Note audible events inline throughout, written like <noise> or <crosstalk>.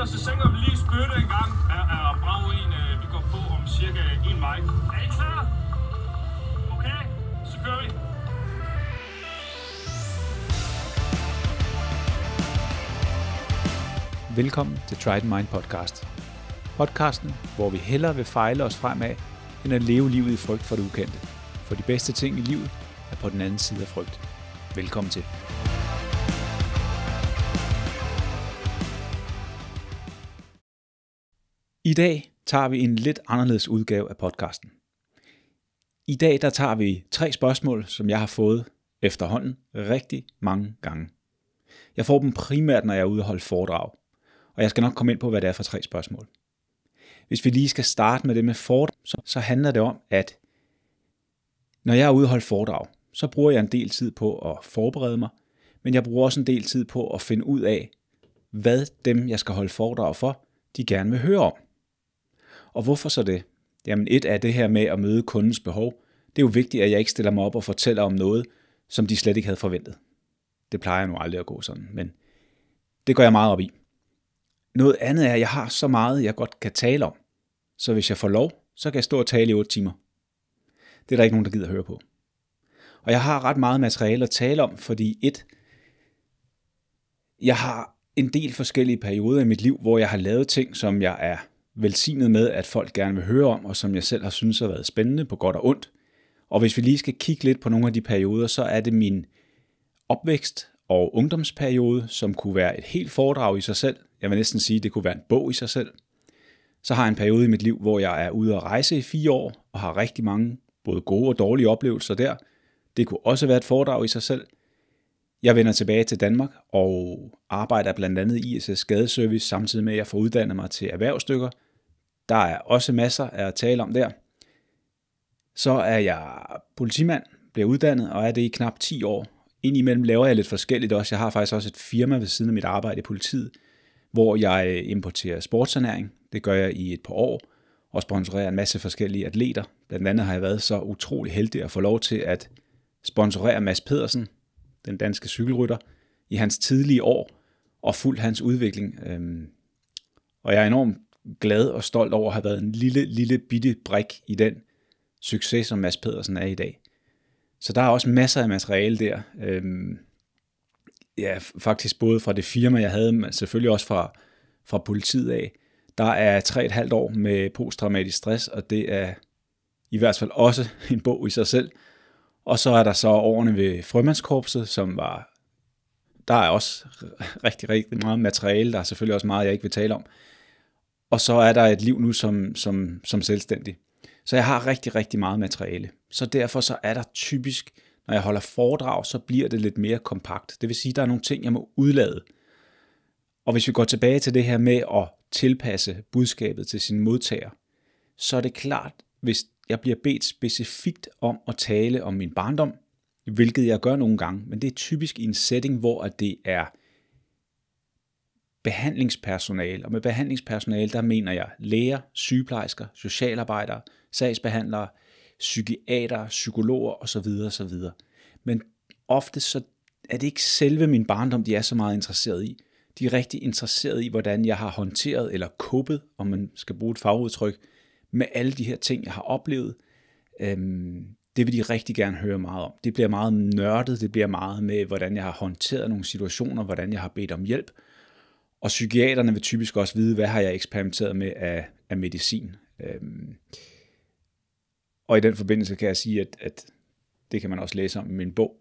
gutter, så sænker vi lige spytte en gang. Er, er brav en, øh, vi går på om cirka en vej. Er I klar? Okay, så kører vi. Velkommen til Trident Mind Podcast. Podcasten, hvor vi hellere vil fejle os fremad, end at leve livet i frygt for det ukendte. For de bedste ting i livet er på den anden side af frygt. Velkommen til. I dag tager vi en lidt anderledes udgave af podcasten. I dag der tager vi tre spørgsmål, som jeg har fået efterhånden rigtig mange gange. Jeg får dem primært, når jeg er ude og holde foredrag, og jeg skal nok komme ind på, hvad det er for tre spørgsmål. Hvis vi lige skal starte med det med foredrag, så, så handler det om, at når jeg er ude og holde foredrag, så bruger jeg en del tid på at forberede mig, men jeg bruger også en del tid på at finde ud af, hvad dem, jeg skal holde foredrag for, de gerne vil høre om. Og hvorfor så det? Jamen et er det her med at møde kundens behov. Det er jo vigtigt, at jeg ikke stiller mig op og fortæller om noget, som de slet ikke havde forventet. Det plejer nu aldrig at gå sådan, men det går jeg meget op i. Noget andet er, at jeg har så meget, jeg godt kan tale om. Så hvis jeg får lov, så kan jeg stå og tale i 8 timer. Det er der ikke nogen, der gider at høre på. Og jeg har ret meget materiale at tale om, fordi et, jeg har en del forskellige perioder i mit liv, hvor jeg har lavet ting, som jeg er velsignet med, at folk gerne vil høre om, og som jeg selv har synes har været spændende på godt og ondt. Og hvis vi lige skal kigge lidt på nogle af de perioder, så er det min opvækst og ungdomsperiode, som kunne være et helt foredrag i sig selv. Jeg vil næsten sige, at det kunne være en bog i sig selv. Så har jeg en periode i mit liv, hvor jeg er ude at rejse i fire år, og har rigtig mange både gode og dårlige oplevelser der. Det kunne også være et foredrag i sig selv. Jeg vender tilbage til Danmark og arbejder blandt andet i ISS Skadeservice, samtidig med at jeg får uddannet mig til erhvervsstykker. Der er også masser at tale om der. Så er jeg politimand, bliver uddannet og er det i knap 10 år. Indimellem laver jeg lidt forskelligt også. Jeg har faktisk også et firma ved siden af mit arbejde i politiet, hvor jeg importerer sportsernæring. Det gør jeg i et par år og sponsorerer en masse forskellige atleter. Blandt andet har jeg været så utrolig heldig at få lov til at sponsorere Mads Pedersen, den danske cykelrytter, i hans tidlige år og fuldt hans udvikling. Øhm, og jeg er enormt glad og stolt over at have været en lille, lille bitte brik i den succes, som Mads Pedersen er i dag. Så der er også masser af materiale der. Øhm, ja, faktisk både fra det firma, jeg havde, men selvfølgelig også fra, fra politiet af. Der er tre et halvt år med posttraumatisk stress, og det er i hvert fald også en bog i sig selv. Og så er der så årene ved Frømandskorpset, som var, der er også rigtig, rigtig meget materiale. Der er selvfølgelig også meget, jeg ikke vil tale om. Og så er der et liv nu som, som, som selvstændig. Så jeg har rigtig, rigtig meget materiale. Så derfor så er der typisk, når jeg holder foredrag, så bliver det lidt mere kompakt. Det vil sige, at der er nogle ting, jeg må udlade. Og hvis vi går tilbage til det her med at tilpasse budskabet til sin modtager, så er det klart, hvis jeg bliver bedt specifikt om at tale om min barndom, hvilket jeg gør nogle gange, men det er typisk i en setting, hvor det er behandlingspersonale, og med behandlingspersonale, der mener jeg læger, sygeplejersker, socialarbejdere, sagsbehandlere, psykiater, psykologer osv. osv. Men ofte så er det ikke selve min barndom, de er så meget interesseret i. De er rigtig interesseret i, hvordan jeg har håndteret eller kuppet, om man skal bruge et fagudtryk, med alle de her ting, jeg har oplevet. Øhm, det vil de rigtig gerne høre meget om. Det bliver meget nørdet, det bliver meget med, hvordan jeg har håndteret nogle situationer, hvordan jeg har bedt om hjælp. Og psykiaterne vil typisk også vide, hvad har jeg eksperimenteret med af, af medicin. Øhm, og i den forbindelse kan jeg sige, at, at det kan man også læse om i min bog.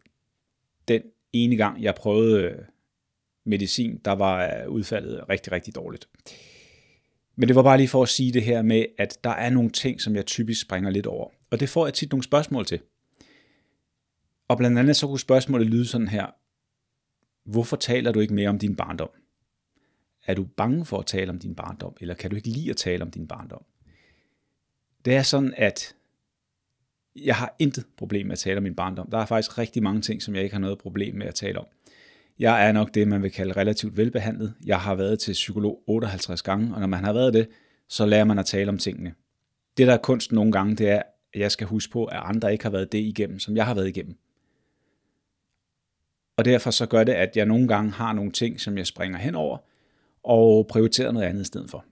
Den ene gang, jeg prøvede medicin, der var udfaldet rigtig, rigtig dårligt. Men det var bare lige for at sige det her med, at der er nogle ting, som jeg typisk springer lidt over. Og det får jeg tit nogle spørgsmål til. Og blandt andet så kunne spørgsmålet lyde sådan her. Hvorfor taler du ikke mere om din barndom? Er du bange for at tale om din barndom, eller kan du ikke lide at tale om din barndom? Det er sådan, at jeg har intet problem med at tale om min barndom. Der er faktisk rigtig mange ting, som jeg ikke har noget problem med at tale om. Jeg er nok det, man vil kalde relativt velbehandlet. Jeg har været til psykolog 58 gange, og når man har været det, så lærer man at tale om tingene. Det, der er kunst nogle gange, det er, at jeg skal huske på, at andre ikke har været det igennem, som jeg har været igennem. Og derfor så gør det, at jeg nogle gange har nogle ting, som jeg springer hen over, og prioriterer noget andet i stedet for.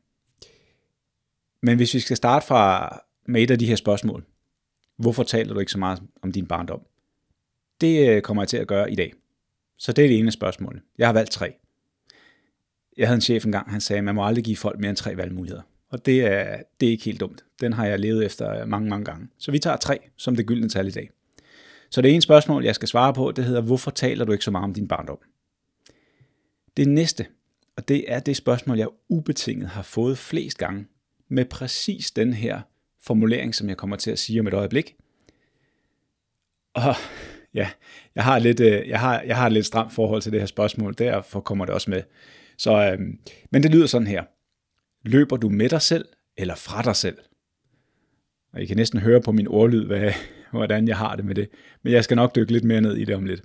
Men hvis vi skal starte fra med et af de her spørgsmål, hvorfor taler du ikke så meget om din barndom? Det øh, kommer jeg til at gøre i dag. Så det er det ene spørgsmål. Jeg har valgt tre. Jeg havde en chef engang, han sagde, at man må aldrig give folk mere end tre valgmuligheder. Og det er, det er ikke helt dumt. Den har jeg levet efter mange, mange gange. Så vi tager tre som det gyldne tal i dag. Så det ene spørgsmål, jeg skal svare på, det hedder, hvorfor taler du ikke så meget om din barndom? Det næste, og det er det spørgsmål, jeg ubetinget har fået flest gange, med præcis den her formulering, som jeg kommer til at sige om et øjeblik. Og ja, jeg har, lidt, øh, jeg har, jeg har et lidt stramt forhold til det her spørgsmål, derfor kommer det også med. Så, øh, men det lyder sådan her. Løber du med dig selv, eller fra dig selv? Og I kan næsten høre på min ordlyd, hvad, <laughs> hvordan jeg har det med det. Men jeg skal nok dykke lidt mere ned i det om lidt.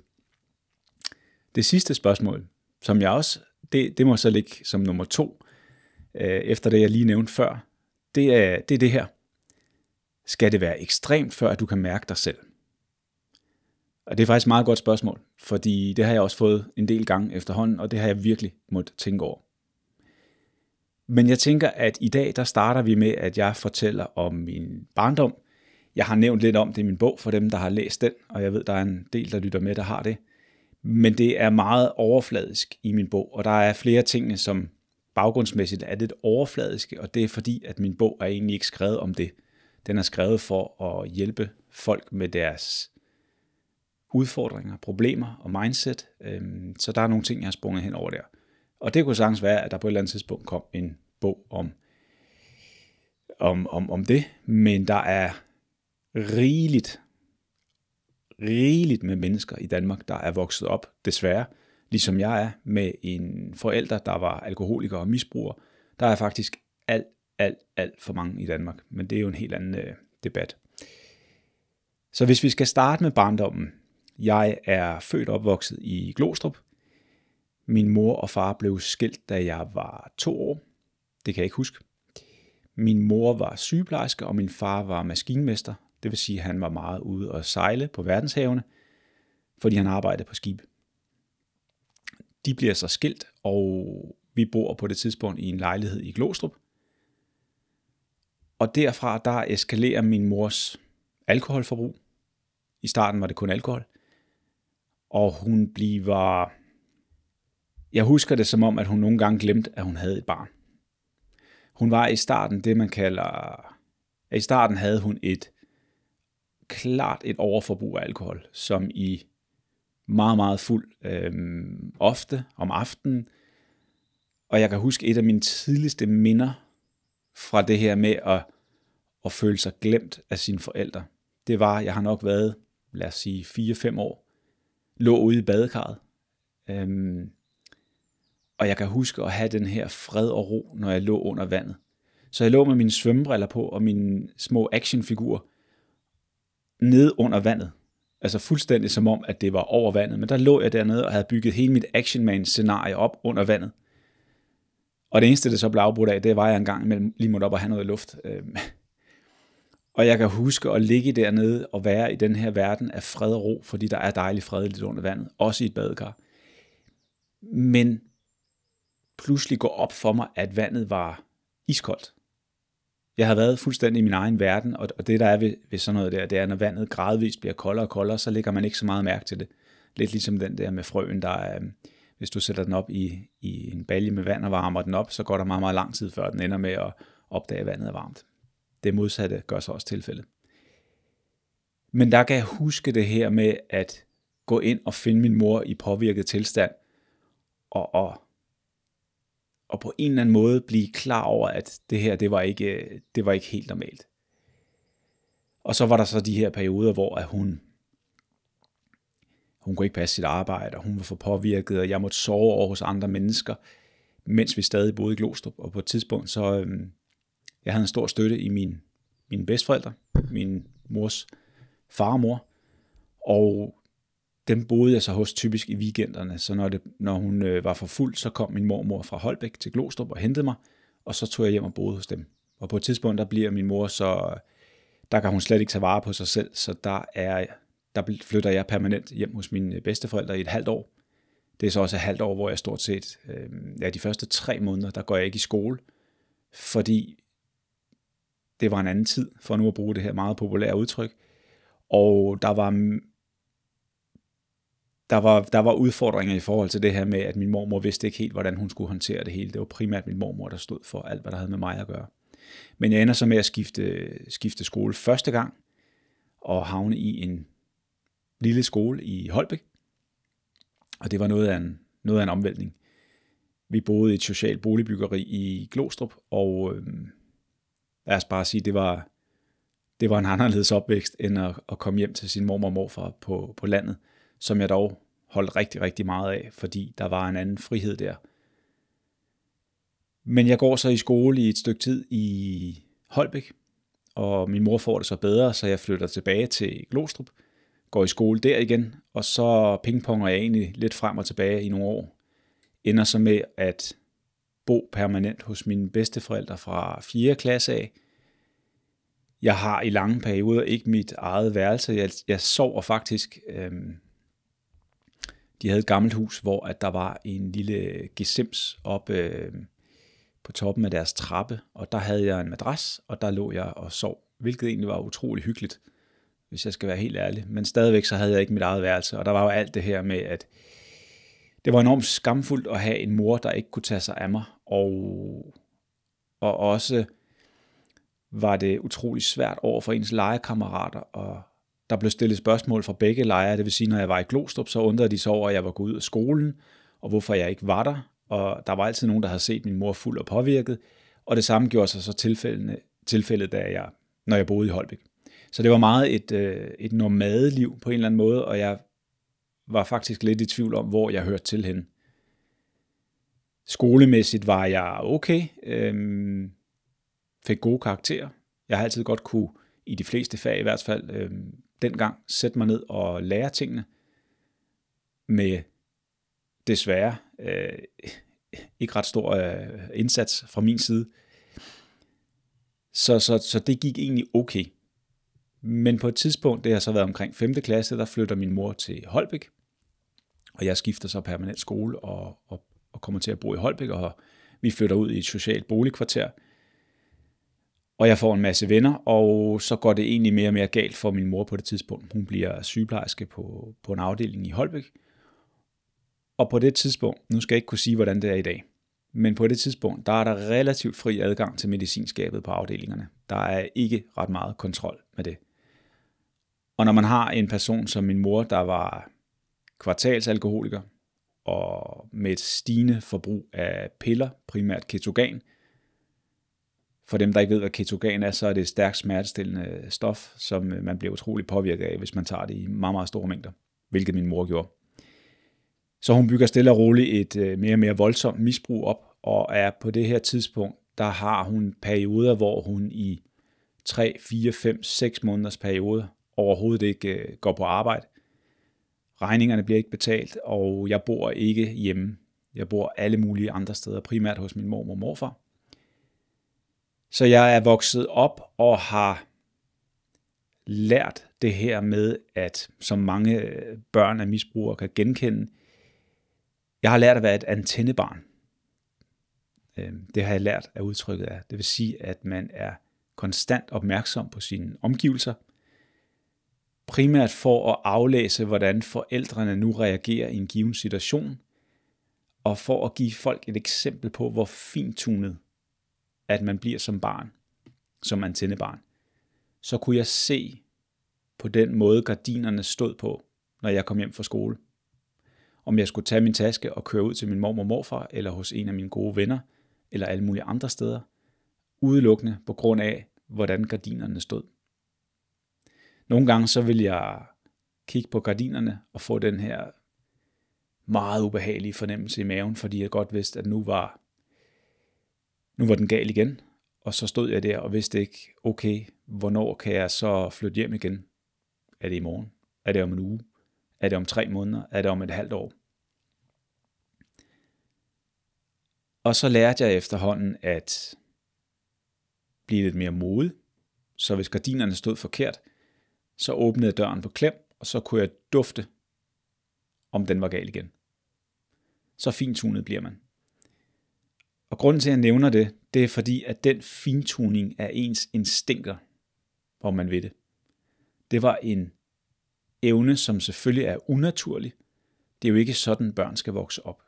Det sidste spørgsmål, som jeg også, det, det må så ligge som nummer to, øh, efter det jeg lige nævnte før, det er, det er det her. Skal det være ekstremt, før at du kan mærke dig selv? Og det er faktisk et meget godt spørgsmål, fordi det har jeg også fået en del gange efterhånden, og det har jeg virkelig måttet tænke over. Men jeg tænker, at i dag, der starter vi med, at jeg fortæller om min barndom. Jeg har nævnt lidt om det i min bog for dem, der har læst den, og jeg ved, der er en del, der lytter med, der har det. Men det er meget overfladisk i min bog, og der er flere ting, som baggrundsmæssigt er lidt overfladiske, og det er fordi, at min bog er egentlig ikke skrevet om det. Den er skrevet for at hjælpe folk med deres udfordringer, problemer og mindset. Øhm, så der er nogle ting, jeg har sprunget hen over der. Og det kunne sagtens være, at der på et eller andet tidspunkt kom en bog om, om, om, om det, men der er rigeligt, rigeligt med mennesker i Danmark, der er vokset op, desværre, ligesom jeg er, med en forælder, der var alkoholiker og misbruger. Der er faktisk alt, alt, alt for mange i Danmark, men det er jo en helt anden øh, debat. Så hvis vi skal starte med barndommen, jeg er født og opvokset i Glostrup. Min mor og far blev skilt, da jeg var to år. Det kan jeg ikke huske. Min mor var sygeplejerske, og min far var maskinmester. Det vil sige, at han var meget ude og sejle på verdenshavene, fordi han arbejdede på skib. De bliver så skilt, og vi bor på det tidspunkt i en lejlighed i Glostrup. Og derfra der eskalerer min mors alkoholforbrug. I starten var det kun alkohol og hun bliver... Jeg husker det som om, at hun nogle gange glemte, at hun havde et barn. Hun var i starten det, man kalder... I starten havde hun et klart et overforbrug af alkohol, som i meget, meget fuld, øhm, ofte om aftenen. Og jeg kan huske et af mine tidligste minder fra det her med at, at føle sig glemt af sine forældre. Det var, jeg har nok været, lad os sige, 4-5 år, lå ude i badekarret. Øhm, og jeg kan huske at have den her fred og ro, når jeg lå under vandet. Så jeg lå med mine svømmebriller på og mine små actionfigurer nede under vandet. Altså fuldstændig som om, at det var over vandet. Men der lå jeg dernede og havde bygget hele mit actionman-scenarie op under vandet. Og det eneste, det så blev afbrudt af, det var, at jeg engang imellem lige måtte op og have noget luft. Øhm, og jeg kan huske at ligge dernede og være i den her verden af fred og ro, fordi der er dejligt fredeligt under vandet, også i et badekar. Men pludselig går op for mig, at vandet var iskoldt. Jeg har været fuldstændig i min egen verden, og det der er ved, ved sådan noget der, det er, når vandet gradvist bliver koldere og koldere, så lægger man ikke så meget mærke til det. Lidt ligesom den der med frøen, der er, øhm, hvis du sætter den op i, i en balje med vand og varmer den op, så går der meget, meget lang tid, før den ender med at opdage, at vandet er varmt. Det modsatte gør sig også tilfældet. Men der kan jeg huske det her med at gå ind og finde min mor i påvirket tilstand, og, og, og på en eller anden måde blive klar over, at det her, det var ikke, det var ikke helt normalt. Og så var der så de her perioder, hvor at hun, hun kunne ikke passe sit arbejde, og hun var for påvirket, og jeg måtte sove over hos andre mennesker, mens vi stadig boede i Glostrup. Og på et tidspunkt, så, øhm, jeg havde en stor støtte i min, mine bedsteforældre, min mors far og mor, og dem boede jeg så hos typisk i weekenderne, så når, det, når hun øh, var for fuld, så kom min mormor fra Holbæk til Glostrup og hentede mig, og så tog jeg hjem og boede hos dem. Og på et tidspunkt, der bliver min mor så, der kan hun slet ikke tage vare på sig selv, så der, er, der flytter jeg permanent hjem hos mine øh, bedsteforældre i et halvt år, Det er så også et halvt år, hvor jeg stort set, øh, ja, de første tre måneder, der går jeg ikke i skole, fordi det var en anden tid, for nu at bruge det her meget populære udtryk. Og der var, der var, der var udfordringer i forhold til det her med, at min mormor vidste ikke helt, hvordan hun skulle håndtere det hele. Det var primært min mormor, der stod for alt, hvad der havde med mig at gøre. Men jeg ender så med at skifte, skifte skole første gang, og havne i en lille skole i Holbæk. Og det var noget af en, noget af en omvæltning. Vi boede i et socialt boligbyggeri i Glostrup, og øh, lad os bare sige, det var, det var en anderledes opvækst, end at, at komme hjem til sin mormor og morfar på, på landet, som jeg dog holdt rigtig, rigtig meget af, fordi der var en anden frihed der. Men jeg går så i skole i et stykke tid i Holbæk, og min mor får det så bedre, så jeg flytter tilbage til Glostrup, går i skole der igen, og så pingponger jeg egentlig lidt frem og tilbage i nogle år. Ender så med at bo permanent hos mine bedsteforældre fra 4. klasse af. Jeg har i lange perioder ikke mit eget værelse. Jeg, jeg sover faktisk... Øhm, de havde et gammelt hus, hvor at der var en lille gesims op øh, på toppen af deres trappe, og der havde jeg en madras, og der lå jeg og sov, hvilket egentlig var utrolig hyggeligt, hvis jeg skal være helt ærlig. Men stadigvæk så havde jeg ikke mit eget værelse, og der var jo alt det her med, at det var enormt skamfuldt at have en mor, der ikke kunne tage sig af mig, og, og også var det utrolig svært over for ens legekammerater, og der blev stillet spørgsmål fra begge lejre, det vil sige, når jeg var i Glostrup, så undrede de sig over, at jeg var gået ud af skolen, og hvorfor jeg ikke var der, og der var altid nogen, der havde set min mor fuld og påvirket, og det samme gjorde sig så tilfældet, tilfældet da jeg, når jeg boede i Holbæk. Så det var meget et, øh, et nomadeliv på en eller anden måde, og jeg var faktisk lidt i tvivl om, hvor jeg hørte til hende. Skolemæssigt var jeg okay, øhm, fik gode karakterer. Jeg har altid godt kunne, i de fleste fag i hvert fald, øhm, dengang sætte mig ned og lære tingene med desværre øh, ikke ret stor øh, indsats fra min side. Så, så, så det gik egentlig okay. Men på et tidspunkt, det har så været omkring 5. klasse, der flytter min mor til Holbæk, og jeg skifter så permanent skole og, og, og kommer til at bo i Holbæk, og vi flytter ud i et socialt boligkvarter. Og jeg får en masse venner, og så går det egentlig mere og mere galt for min mor på det tidspunkt. Hun bliver sygeplejerske på, på en afdeling i Holbæk, og på det tidspunkt, nu skal jeg ikke kunne sige, hvordan det er i dag, men på det tidspunkt, der er der relativt fri adgang til medicinskabet på afdelingerne. Der er ikke ret meget kontrol med det. Og når man har en person som min mor, der var kvartalsalkoholiker, og med et stigende forbrug af piller, primært ketogan. For dem, der ikke ved, hvad ketogan er, så er det et stærkt smertestillende stof, som øh, man bliver utrolig påvirket af, hvis man tager det i meget, meget store mængder, hvilket min mor gjorde. Så hun bygger stille og roligt et øh, mere og mere voldsomt misbrug op, og er på det her tidspunkt, der har hun perioder, hvor hun i 3, 4, 5, 6 måneders periode overhovedet ikke øh, går på arbejde. Regningerne bliver ikke betalt, og jeg bor ikke hjemme. Jeg bor alle mulige andre steder, primært hos min mor og morfar. Så jeg er vokset op og har lært det her med, at som mange øh, børn af misbrugere kan genkende, jeg har lært at være et antennebarn. Øhm, det har jeg lært af udtrykket af. Det vil sige, at man er konstant opmærksom på sine omgivelser, primært for at aflæse, hvordan forældrene nu reagerer i en given situation, og for at give folk et eksempel på, hvor fintunet at man bliver som barn, som antennebarn, så kunne jeg se på den måde, gardinerne stod på, når jeg kom hjem fra skole om jeg skulle tage min taske og køre ud til min mor og morfar, eller hos en af mine gode venner, eller alle mulige andre steder, udelukkende på grund af, hvordan gardinerne stod. Nogle gange så vil jeg kigge på gardinerne og få den her meget ubehagelige fornemmelse i maven, fordi jeg godt vidste, at nu var, nu var den gal igen, og så stod jeg der og vidste ikke, okay, hvornår kan jeg så flytte hjem igen? Er det i morgen? Er det om en uge? Er det om tre måneder? Er det om et halvt år? Og så lærte jeg efterhånden at blive lidt mere modig. Så hvis gardinerne stod forkert, så åbnede jeg døren på klem, og så kunne jeg dufte, om den var gal igen. så fintunet bliver man. Og grunden til, at jeg nævner det, det er fordi, at den fintuning er ens instinkter, hvor man ved det, det var en evne, som selvfølgelig er unaturlig. Det er jo ikke sådan, børn skal vokse op.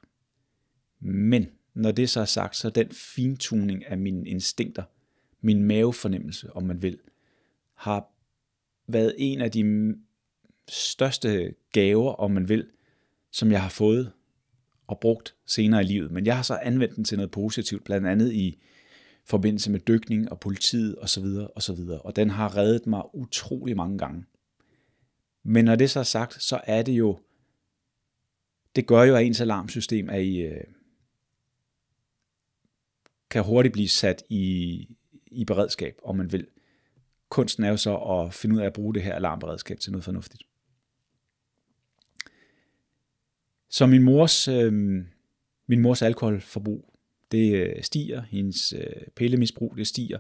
Men når det så er sagt, så er den fintuning af mine instinkter, min mavefornemmelse, om man vil, har været en af de største gaver, om man vil, som jeg har fået og brugt senere i livet. Men jeg har så anvendt den til noget positivt, blandt andet i forbindelse med dykning og politiet osv. osv. Og den har reddet mig utrolig mange gange. Men når det så er sagt, så er det jo, det gør jo, at ens alarmsystem er i, øh, kan hurtigt blive sat i, i beredskab, om man vil. Kunsten er jo så at finde ud af at bruge det her alarmberedskab til noget fornuftigt. Så min mors, øh, min mors alkoholforbrug, det øh, stiger, hendes øh, pillemisbrug, det stiger.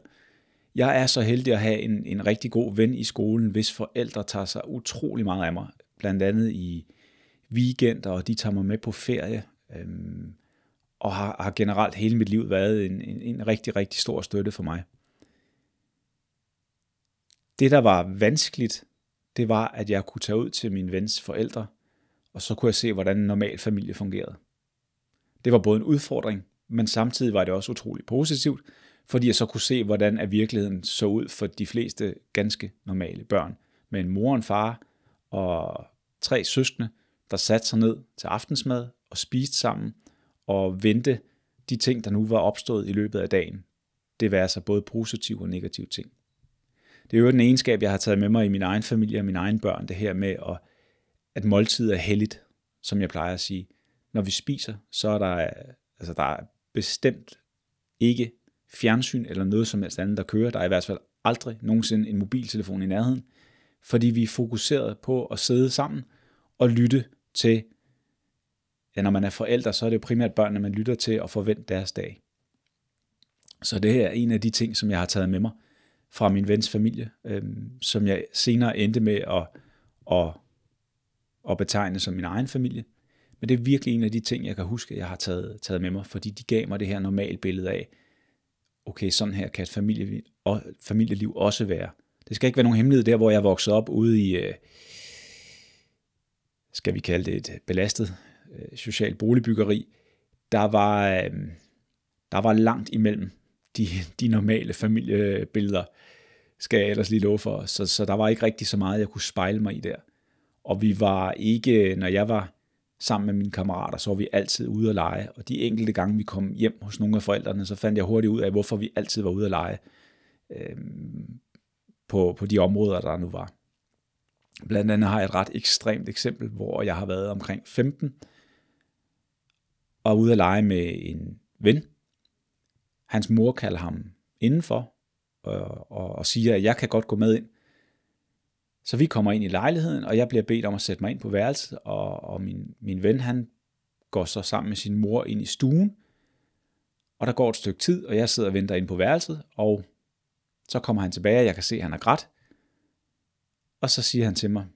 Jeg er så heldig at have en, en rigtig god ven i skolen, hvis forældre tager sig utrolig meget af mig, blandt andet i weekender, og de tager mig med på ferie, øh, og har, har generelt hele mit liv været en, en, en rigtig, rigtig stor støtte for mig. Det, der var vanskeligt, det var, at jeg kunne tage ud til min vens forældre, og så kunne jeg se, hvordan en normal familie fungerede. Det var både en udfordring, men samtidig var det også utroligt positivt, fordi jeg så kunne se, hvordan er virkeligheden så ud for de fleste ganske normale børn. Med en mor og en far og tre søskende, der satte sig ned til aftensmad og spiste sammen og vente de ting, der nu var opstået i løbet af dagen. Det var altså både positive og negative ting. Det er jo en egenskab, jeg har taget med mig i min egen familie og mine egne børn, det her med, at, at måltid er heldigt, som jeg plejer at sige. Når vi spiser, så er der, altså der er bestemt ikke fjernsyn eller noget som helst andet, der kører. Der er i hvert fald aldrig nogensinde en mobiltelefon i nærheden, fordi vi er fokuseret på at sidde sammen og lytte til, ja, når man er forældre, så er det jo primært børnene, man lytter til og forventer deres dag. Så det her er en af de ting, som jeg har taget med mig fra min vens familie, øh, som jeg senere endte med at, at, at betegne som min egen familie. Men det er virkelig en af de ting, jeg kan huske, jeg har taget, taget med mig, fordi de gav mig det her normale billede af, okay, sådan her kan et familieliv, og familieliv også være. Det skal ikke være nogen hemmelighed der, hvor jeg voksede op ude i, øh, skal vi kalde det et belastet øh, socialt boligbyggeri. Der var, øh, der var langt imellem de, de normale familiebilleder, skal jeg ellers lige love for. Så, så der var ikke rigtig så meget, jeg kunne spejle mig i der. Og vi var ikke, når jeg var sammen med mine kammerater, så var vi altid ude at lege. Og de enkelte gange, vi kom hjem hos nogle af forældrene, så fandt jeg hurtigt ud af, hvorfor vi altid var ude at lege øh, på, på de områder, der nu var. Blandt andet har jeg et ret ekstremt eksempel, hvor jeg har været omkring 15 og ude at lege med en ven. Hans mor kalder ham indenfor og, og, og siger, at jeg kan godt gå med ind. Så vi kommer ind i lejligheden, og jeg bliver bedt om at sætte mig ind på værelset, og, og min, min ven, han går så sammen med sin mor ind i stuen, og der går et stykke tid, og jeg sidder og venter ind på værelset, og så kommer han tilbage, og jeg kan se, at han er grædt, og så siger han til mig,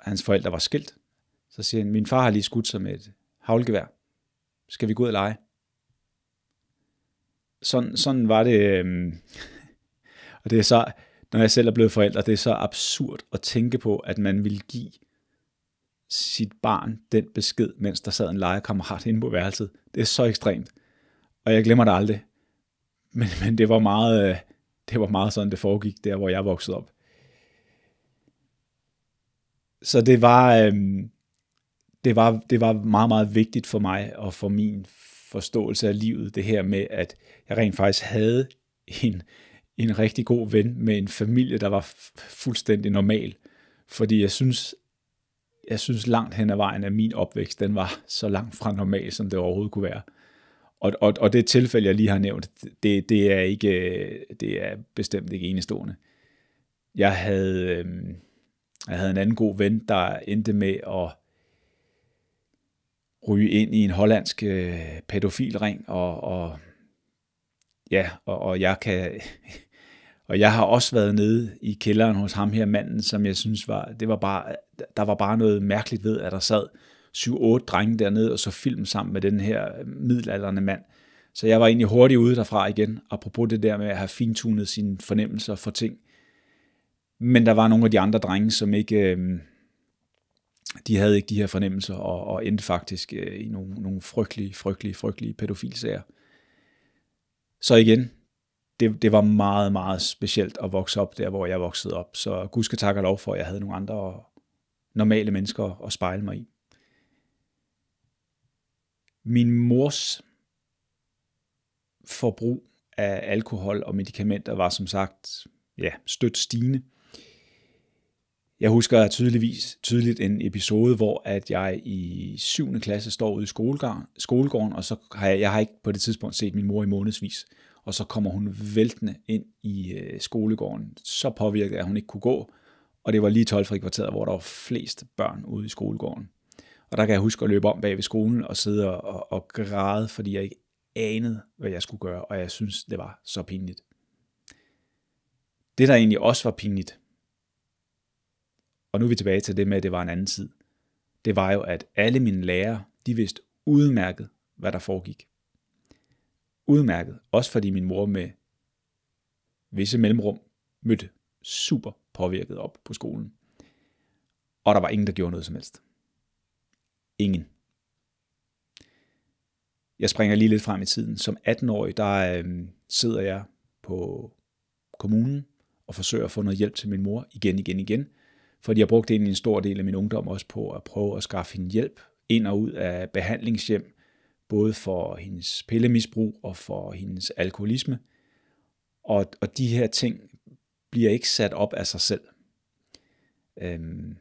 at hans forældre var skilt, så siger han, min far har lige skudt sig med et havlgevær, skal vi gå ud og lege? Sådan, sådan var det, Øh, og det er så, når jeg selv er blevet forældre, det er så absurd at tænke på, at man vil give sit barn den besked, mens der sad en legekammerat inde på værelset. Det er så ekstremt. Og jeg glemmer det aldrig. Men, men det var meget, øh, det var meget sådan, det foregik der, hvor jeg voksede op. Så det var, øh, det var, det var meget, meget vigtigt for mig og for min forståelse af livet, det her med, at jeg rent faktisk havde en, en rigtig god ven med en familie, der var fuldstændig normal. Fordi jeg synes, jeg synes langt hen ad vejen, at min opvækst, den var så langt fra normal, som det overhovedet kunne være. Og, og, og det tilfælde, jeg lige har nævnt, det, det, er ikke, det er bestemt ikke enestående. Jeg havde, øhm, jeg havde en anden god ven, der endte med at ryge ind i en hollandsk øh, pædofilring, og, og ja, og, og jeg kan, <laughs> og jeg har også været nede i kælderen hos ham her manden, som jeg synes var, det var bare, der var bare noget mærkeligt ved, at der sad 7-8 drenge dernede, og så film sammen med den her øh, middelalderne mand. Så jeg var egentlig hurtigt ude derfra igen, apropos det der med at have fintunet sine fornemmelser for ting. Men der var nogle af de andre drenge, som ikke, øh, de havde ikke de her fornemmelser, og, og endte faktisk øh, i nogle, nogle frygtelige, frygtelige, frygtelige pædofilsager. Så igen, det, det var meget, meget specielt at vokse op der, hvor jeg voksede op. Så Gud skal takke og lov for, at jeg havde nogle andre normale mennesker at spejle mig i. Min mors forbrug af alkohol og medicamenter var som sagt ja, stødt stigende. Jeg husker tydeligvis tydeligt en episode, hvor at jeg i 7. klasse står ude i skolegården, og så har jeg, jeg har ikke på det tidspunkt set min mor i månedsvis, og så kommer hun væltende ind i øh, skolegården, så påvirket, at hun ikke kunne gå, og det var lige 12 kvarteret, hvor der var flest børn ude i skolegården. Og der kan jeg huske at løbe om bag ved skolen og sidde og, og græde, fordi jeg ikke anede, hvad jeg skulle gøre, og jeg synes, det var så pinligt. Det, der egentlig også var pinligt, og nu er vi tilbage til det med, at det var en anden tid, det var jo, at alle mine lærere, de vidste udmærket, hvad der foregik. Udmærket. Også fordi min mor med visse mellemrum mødte super påvirket op på skolen. Og der var ingen, der gjorde noget som helst. Ingen. Jeg springer lige lidt frem i tiden. Som 18-årig, der øh, sidder jeg på kommunen og forsøger at få noget hjælp til min mor igen, igen, igen. Fordi jeg brugte egentlig en stor del af min ungdom også på at prøve at skaffe hende hjælp ind og ud af behandlingshjem, både for hendes pillemisbrug og for hendes alkoholisme. Og, og de her ting bliver ikke sat op af sig selv. Øhm,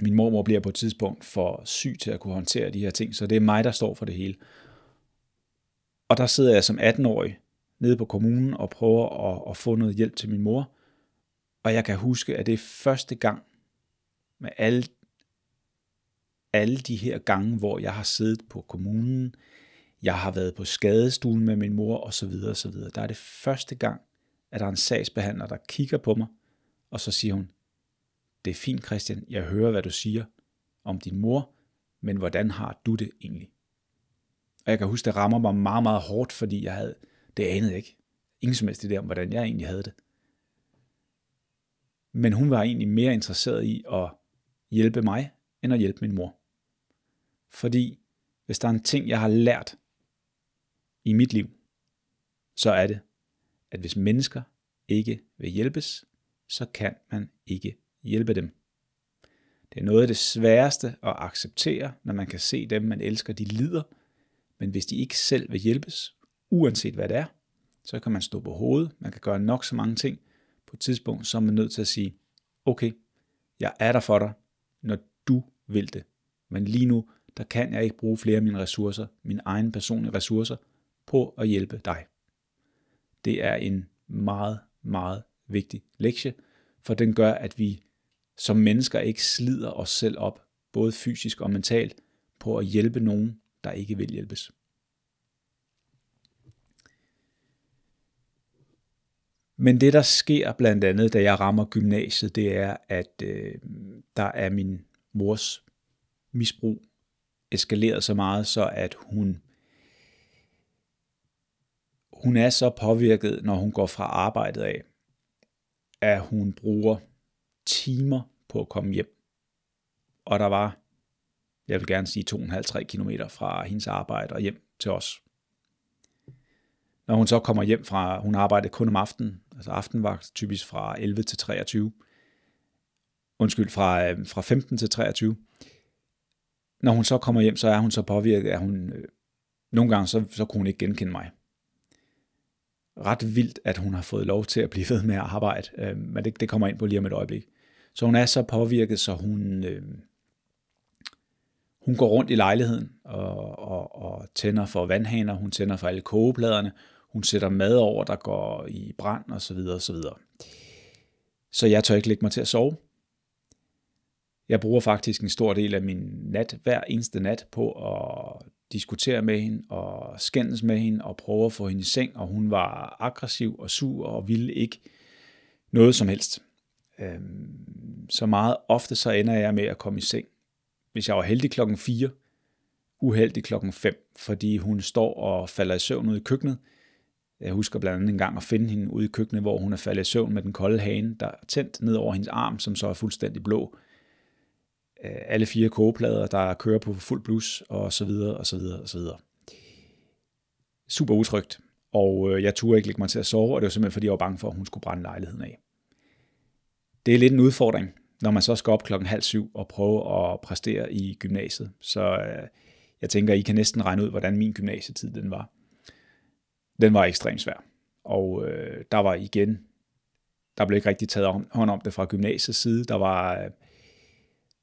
min mormor bliver på et tidspunkt for syg til at kunne håndtere de her ting, så det er mig, der står for det hele. Og der sidder jeg som 18-årig nede på kommunen og prøver at, at få noget hjælp til min mor. Og jeg kan huske, at det er første gang med alle, alle de her gange, hvor jeg har siddet på kommunen, jeg har været på skadestuen med min mor osv. osv. Der er det første gang, at der er en sagsbehandler, der kigger på mig, og så siger hun, det er fint Christian, jeg hører, hvad du siger om din mor, men hvordan har du det egentlig? Og jeg kan huske, det rammer mig meget, meget hårdt, fordi jeg havde, det anede jeg ikke. Ingen som helst idé om, hvordan jeg egentlig havde det. Men hun var egentlig mere interesseret i at hjælpe mig, end at hjælpe min mor. Fordi hvis der er en ting, jeg har lært i mit liv, så er det, at hvis mennesker ikke vil hjælpes, så kan man ikke hjælpe dem. Det er noget af det sværeste at acceptere, når man kan se dem, man elsker, de lider, men hvis de ikke selv vil hjælpes, uanset hvad det er, så kan man stå på hovedet, man kan gøre nok så mange ting. På et tidspunkt, så er man nødt til at sige, okay, jeg er der for dig, når du vil det. Men lige nu, der kan jeg ikke bruge flere af mine ressourcer, mine egne personlige ressourcer, på at hjælpe dig. Det er en meget, meget vigtig lektie, for den gør, at vi som mennesker ikke slider os selv op, både fysisk og mentalt, på at hjælpe nogen, der ikke vil hjælpes. Men det, der sker blandt andet, da jeg rammer gymnasiet, det er, at øh, der er min mors misbrug eskaleret så meget, så at hun hun er så påvirket, når hun går fra arbejdet af, at hun bruger timer på at komme hjem. Og der var, jeg vil gerne sige 2,5-3 km fra hendes arbejde og hjem til os. Når hun så kommer hjem fra, hun arbejdede kun om aftenen, altså aftenvagt typisk fra 11 til 23, undskyld, fra, øh, fra 15 til 23. Når hun så kommer hjem, så er hun så påvirket, at hun, øh, nogle gange så, så kunne hun ikke genkende mig ret vildt, at hun har fået lov til at blive ved med at arbejde, øh, men det, det kommer ind på lige om et øjeblik. Så hun er så påvirket, så hun, øh, hun går rundt i lejligheden og, og, og tænder for vandhaner, hun tænder for alle kogepladerne, hun sætter mad over, der går i brand og så videre og så videre. Så jeg tør ikke lægge mig til at sove. Jeg bruger faktisk en stor del af min nat, hver eneste nat, på at diskutere med hende og skændes med hende og prøve at få hende i seng, og hun var aggressiv og sur og ville ikke noget som helst. Øhm, så meget ofte så ender jeg med at komme i seng hvis jeg var heldig klokken 4, uheldig klokken 5, fordi hun står og falder i søvn ude i køkkenet. Jeg husker blandt andet en gang at finde hende ude i køkkenet, hvor hun er faldet i søvn med den kolde hane, der er tændt ned over hendes arm, som så er fuldstændig blå. Øh, alle fire kogeplader, der kører på fuld blus, og så videre, og så videre, og så videre. Super utrygt, og øh, jeg turde ikke lægge mig til at sove, og det var simpelthen, fordi jeg var bange for, at hun skulle brænde lejligheden af. Det er lidt en udfordring, når man så skal op klokken halv syv og prøve at præstere i gymnasiet. Så øh, jeg tænker, I kan næsten regne ud, hvordan min gymnasietid den var. Den var ekstremt svær. Og øh, der var igen, der blev ikke rigtig taget hånd om det fra gymnasiets side. Der var, øh,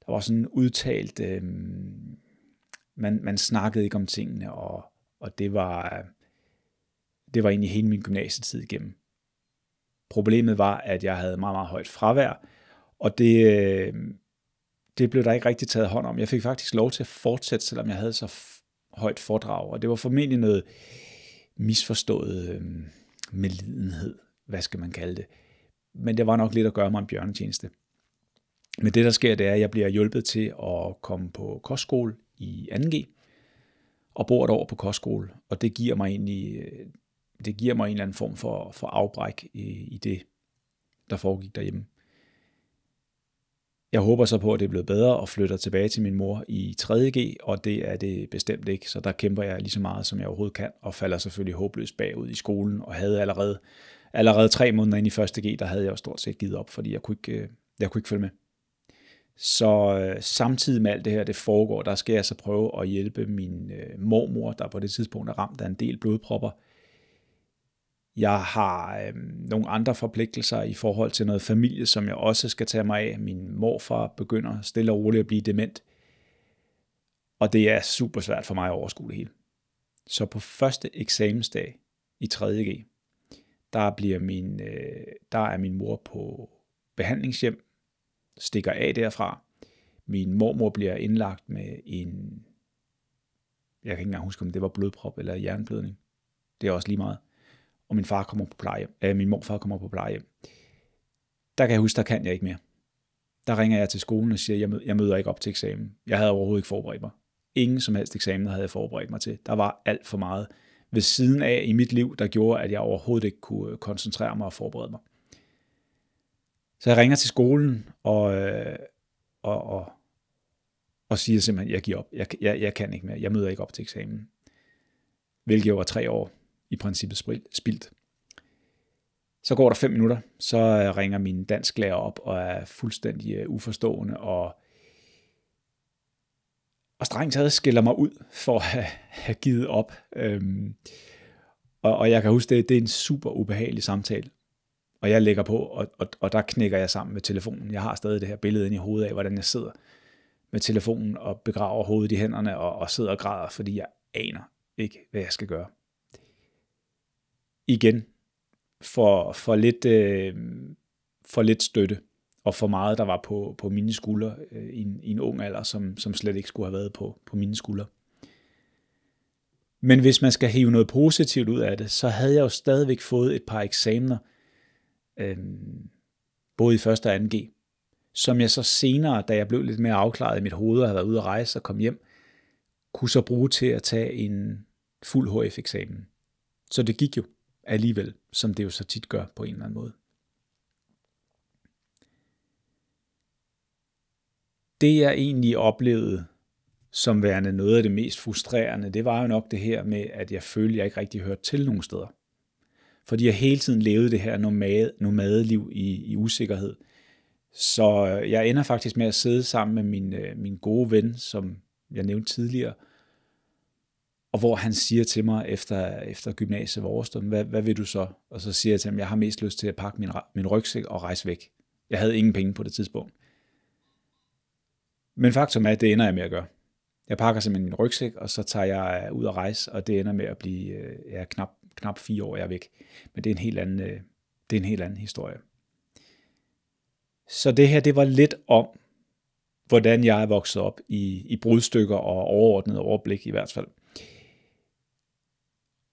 der var sådan udtalt, øh, man, man snakkede ikke om tingene, og, og det var, øh, det var egentlig hele min gymnasietid igennem. Problemet var, at jeg havde meget, meget højt fravær, og det, øh, det blev der ikke rigtig taget hånd om. Jeg fik faktisk lov til at fortsætte, selvom jeg havde så højt foredrag, og det var formentlig noget misforstået øh, medlidenhed, hvad skal man kalde det. Men det var nok lidt at gøre mig en bjørnetjeneste. Men det, der sker, det er, at jeg bliver hjulpet til at komme på kostskole i 2G, og bor et år på kostskole, og det giver mig egentlig, øh, det giver mig en eller anden form for, for afbræk i, i det, der foregik derhjemme. Jeg håber så på, at det er blevet bedre og flytter tilbage til min mor i 3.G, og det er det bestemt ikke, så der kæmper jeg lige så meget, som jeg overhovedet kan, og falder selvfølgelig håbløst bagud i skolen, og havde allerede, allerede tre måneder ind i 1.G, der havde jeg jo stort set givet op, fordi jeg kunne ikke, øh, jeg kunne ikke følge med. Så øh, samtidig med alt det her, det foregår, der skal jeg så prøve at hjælpe min øh, mormor, der på det tidspunkt er ramt af en del blodpropper, jeg har øh, nogle andre forpligtelser i forhold til noget familie, som jeg også skal tage mig af. Min morfar begynder stille og roligt at blive dement. Og det er super svært for mig at overskue det hele. Så på første eksamensdag i 3.G, der, bliver min, øh, der er min mor på behandlingshjem, stikker af derfra. Min mormor bliver indlagt med en, jeg kan ikke engang huske, om det var blodprop eller jernblødning. Det er også lige meget og min far kommer på pleje, øh, min morfar kommer på pleje. Der kan jeg huske, der kan jeg ikke mere. Der ringer jeg til skolen og siger, jeg, møder, jeg møder ikke op til eksamen. Jeg havde overhovedet ikke forberedt mig. Ingen som helst eksamen havde jeg forberedt mig til. Der var alt for meget ved siden af i mit liv, der gjorde, at jeg overhovedet ikke kunne øh, koncentrere mig og forberede mig. Så jeg ringer til skolen og, øh, og, og, og siger simpelthen, at jeg giver op. Jeg, jeg, jeg kan ikke mere. Jeg møder ikke op til eksamen. Hvilket jo var tre år i princippet spildt. Så går der fem minutter, så øh, ringer min dansklærer op og er fuldstændig øh, uforstående og, og strengt taget skiller mig ud for at have, have givet op. Øhm, og, og jeg kan huske, det, det er en super ubehagelig samtale. Og jeg lægger på, og, og, og der knækker jeg sammen med telefonen. Jeg har stadig det her billede inde i hovedet af, hvordan jeg sidder med telefonen og begraver hovedet i hænderne og, og sidder og græder, fordi jeg aner ikke, hvad jeg skal gøre igen for, for, lidt, øh, for lidt støtte, og for meget, der var på, på mine skuldre øh, i, en, i en ung alder, som, som slet ikke skulle have været på, på mine skuldre. Men hvis man skal hive noget positivt ud af det, så havde jeg jo stadigvæk fået et par eksamener, øh, både i første og 2G, som jeg så senere, da jeg blev lidt mere afklaret i mit hoved og havde været ude at rejse og kom hjem, kunne så bruge til at tage en fuld HF-eksamen. Så det gik jo alligevel, som det jo så tit gør på en eller anden måde. Det jeg egentlig oplevede som værende noget af det mest frustrerende, det var jo nok det her med, at jeg følte, at jeg ikke rigtig hørte til nogen steder. Fordi jeg hele tiden levede det her nomade, nomadeliv i, i usikkerhed. Så jeg ender faktisk med at sidde sammen med min, øh, min gode ven, som jeg nævnte tidligere, og hvor han siger til mig efter, efter gymnasiet Vorstund, hvad, hvad vil du så? Og så siger jeg til ham, jeg har mest lyst til at pakke min, min rygsæk og rejse væk. Jeg havde ingen penge på det tidspunkt. Men faktum er, at det ender jeg med at gøre. Jeg pakker simpelthen min rygsæk, og så tager jeg øh, ud og rejse, og det ender med at blive øh, ja, knap, knap fire år, jeg er væk. Men det er en helt anden, øh, det er en helt anden historie. Så det her, det var lidt om, hvordan jeg er vokset op i, i brudstykker og overordnet overblik i hvert fald.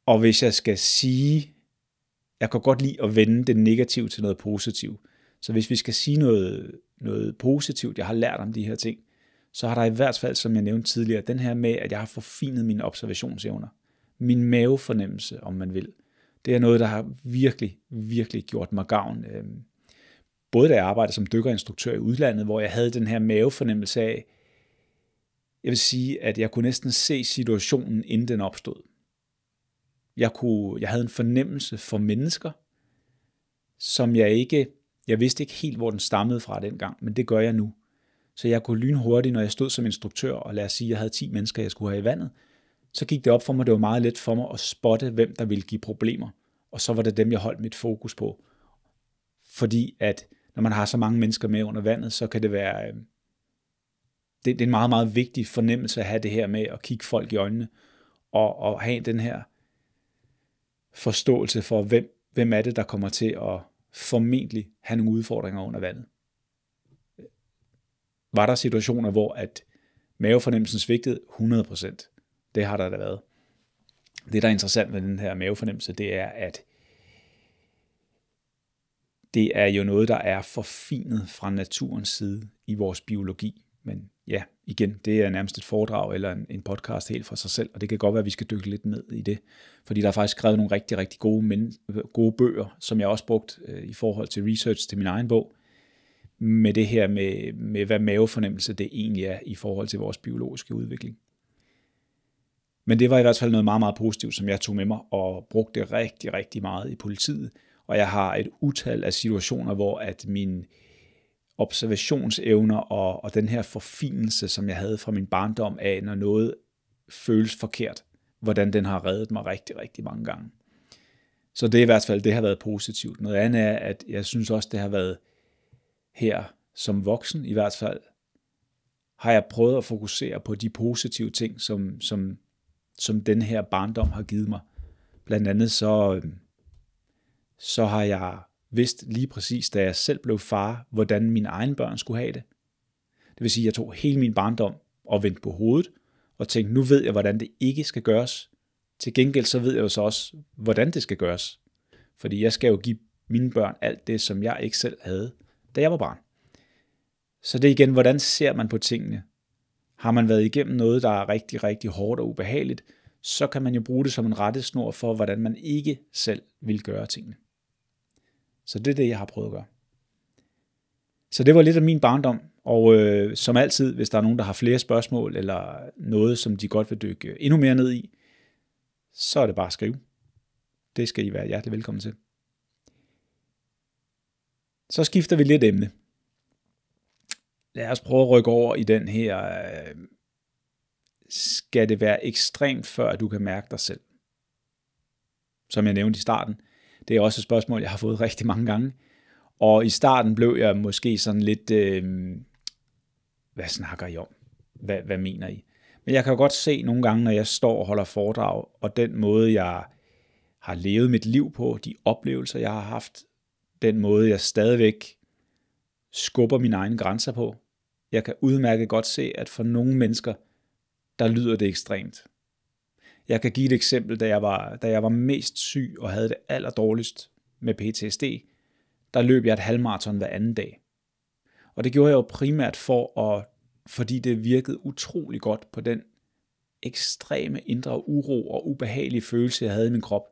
Og hvis jeg skal sige, jeg kan godt lide at vende det negative til noget positivt. Så hvis vi skal sige noget, noget positivt, jeg har lært om de her ting, så har der i hvert fald, som jeg nævnte tidligere, den her med, at jeg har forfinet mine observationsevner. Min mavefornemmelse, om man vil. Det er noget, der har virkelig, virkelig gjort mig gavn. Øhm, både da jeg arbejdede som dykkerinstruktør i udlandet, hvor jeg havde den her mavefornemmelse af, jeg vil sige, at jeg kunne næsten se situationen, inden den opstod. Jeg, kunne, jeg havde en fornemmelse for mennesker, som jeg ikke, jeg vidste ikke helt, hvor den stammede fra dengang, men det gør jeg nu. Så jeg kunne lynhurtigt, når jeg stod som instruktør, og lad os sige, jeg havde 10 mennesker, jeg skulle have i vandet, så gik det op for mig, det var meget let for mig at spotte, hvem der ville give problemer. Og så var det dem, jeg holdt mit fokus på. Fordi at når man har så mange mennesker med under vandet, så kan det være, øh, det, det er en meget, meget vigtig fornemmelse at have det her med at kigge folk i øjnene, og, og have den her forståelse for, hvem, hvem er det, der kommer til at formentlig have nogle udfordringer under vandet. Var der situationer, hvor at mavefornemmelsen svigtede 100%? Det har der da været. Det, der er interessant ved den her mavefornemmelse, det er, at det er jo noget, der er forfinet fra naturens side i vores biologi. Men ja, igen, det er nærmest et foredrag eller en, en podcast helt for sig selv, og det kan godt være, at vi skal dykke lidt ned i det, fordi der er faktisk skrevet nogle rigtig, rigtig gode, men, gode bøger, som jeg også brugt øh, i forhold til research til min egen bog, med det her med, med, hvad mavefornemmelse det egentlig er i forhold til vores biologiske udvikling. Men det var i hvert fald noget meget, meget positivt, som jeg tog med mig og brugte rigtig, rigtig meget i politiet. Og jeg har et utal af situationer, hvor at min observationsevner og, og den her forfinelse, som jeg havde fra min barndom af, når noget føles forkert, hvordan den har reddet mig rigtig, rigtig mange gange. Så det er i hvert fald, det har været positivt. Noget andet er, at jeg synes også, det har været her som voksen i hvert fald, har jeg prøvet at fokusere på de positive ting, som, som, som den her barndom har givet mig. Blandt andet så, øhm, så har jeg vidst lige præcis, da jeg selv blev far, hvordan mine egne børn skulle have det. Det vil sige, at jeg tog hele min barndom og vendte på hovedet, og tænkte, nu ved jeg, hvordan det ikke skal gøres. Til gengæld så ved jeg jo så også, hvordan det skal gøres. Fordi jeg skal jo give mine børn alt det, som jeg ikke selv havde, da jeg var barn. Så det er igen, hvordan ser man på tingene? Har man været igennem noget, der er rigtig, rigtig hårdt og ubehageligt, så kan man jo bruge det som en rettesnor for, hvordan man ikke selv vil gøre tingene. Så det er det, jeg har prøvet at gøre. Så det var lidt af min barndom, og øh, som altid, hvis der er nogen, der har flere spørgsmål, eller noget, som de godt vil dykke endnu mere ned i, så er det bare at skrive. Det skal I være hjertelig velkommen til. Så skifter vi lidt emne. Lad os prøve at rykke over i den her, øh, skal det være ekstremt, før du kan mærke dig selv? Som jeg nævnte i starten, det er også et spørgsmål, jeg har fået rigtig mange gange. Og i starten blev jeg måske sådan lidt, øh, hvad snakker I om? Hvad, hvad mener I? Men jeg kan jo godt se nogle gange, når jeg står og holder foredrag, og den måde, jeg har levet mit liv på, de oplevelser, jeg har haft, den måde, jeg stadigvæk skubber mine egne grænser på. Jeg kan udmærket godt se, at for nogle mennesker, der lyder det ekstremt. Jeg kan give et eksempel, da jeg var, da jeg var mest syg og havde det allerdårligst med PTSD, der løb jeg et halvmarathon hver anden dag. Og det gjorde jeg jo primært for at, fordi det virkede utrolig godt på den ekstreme indre uro og ubehagelige følelse, jeg havde i min krop.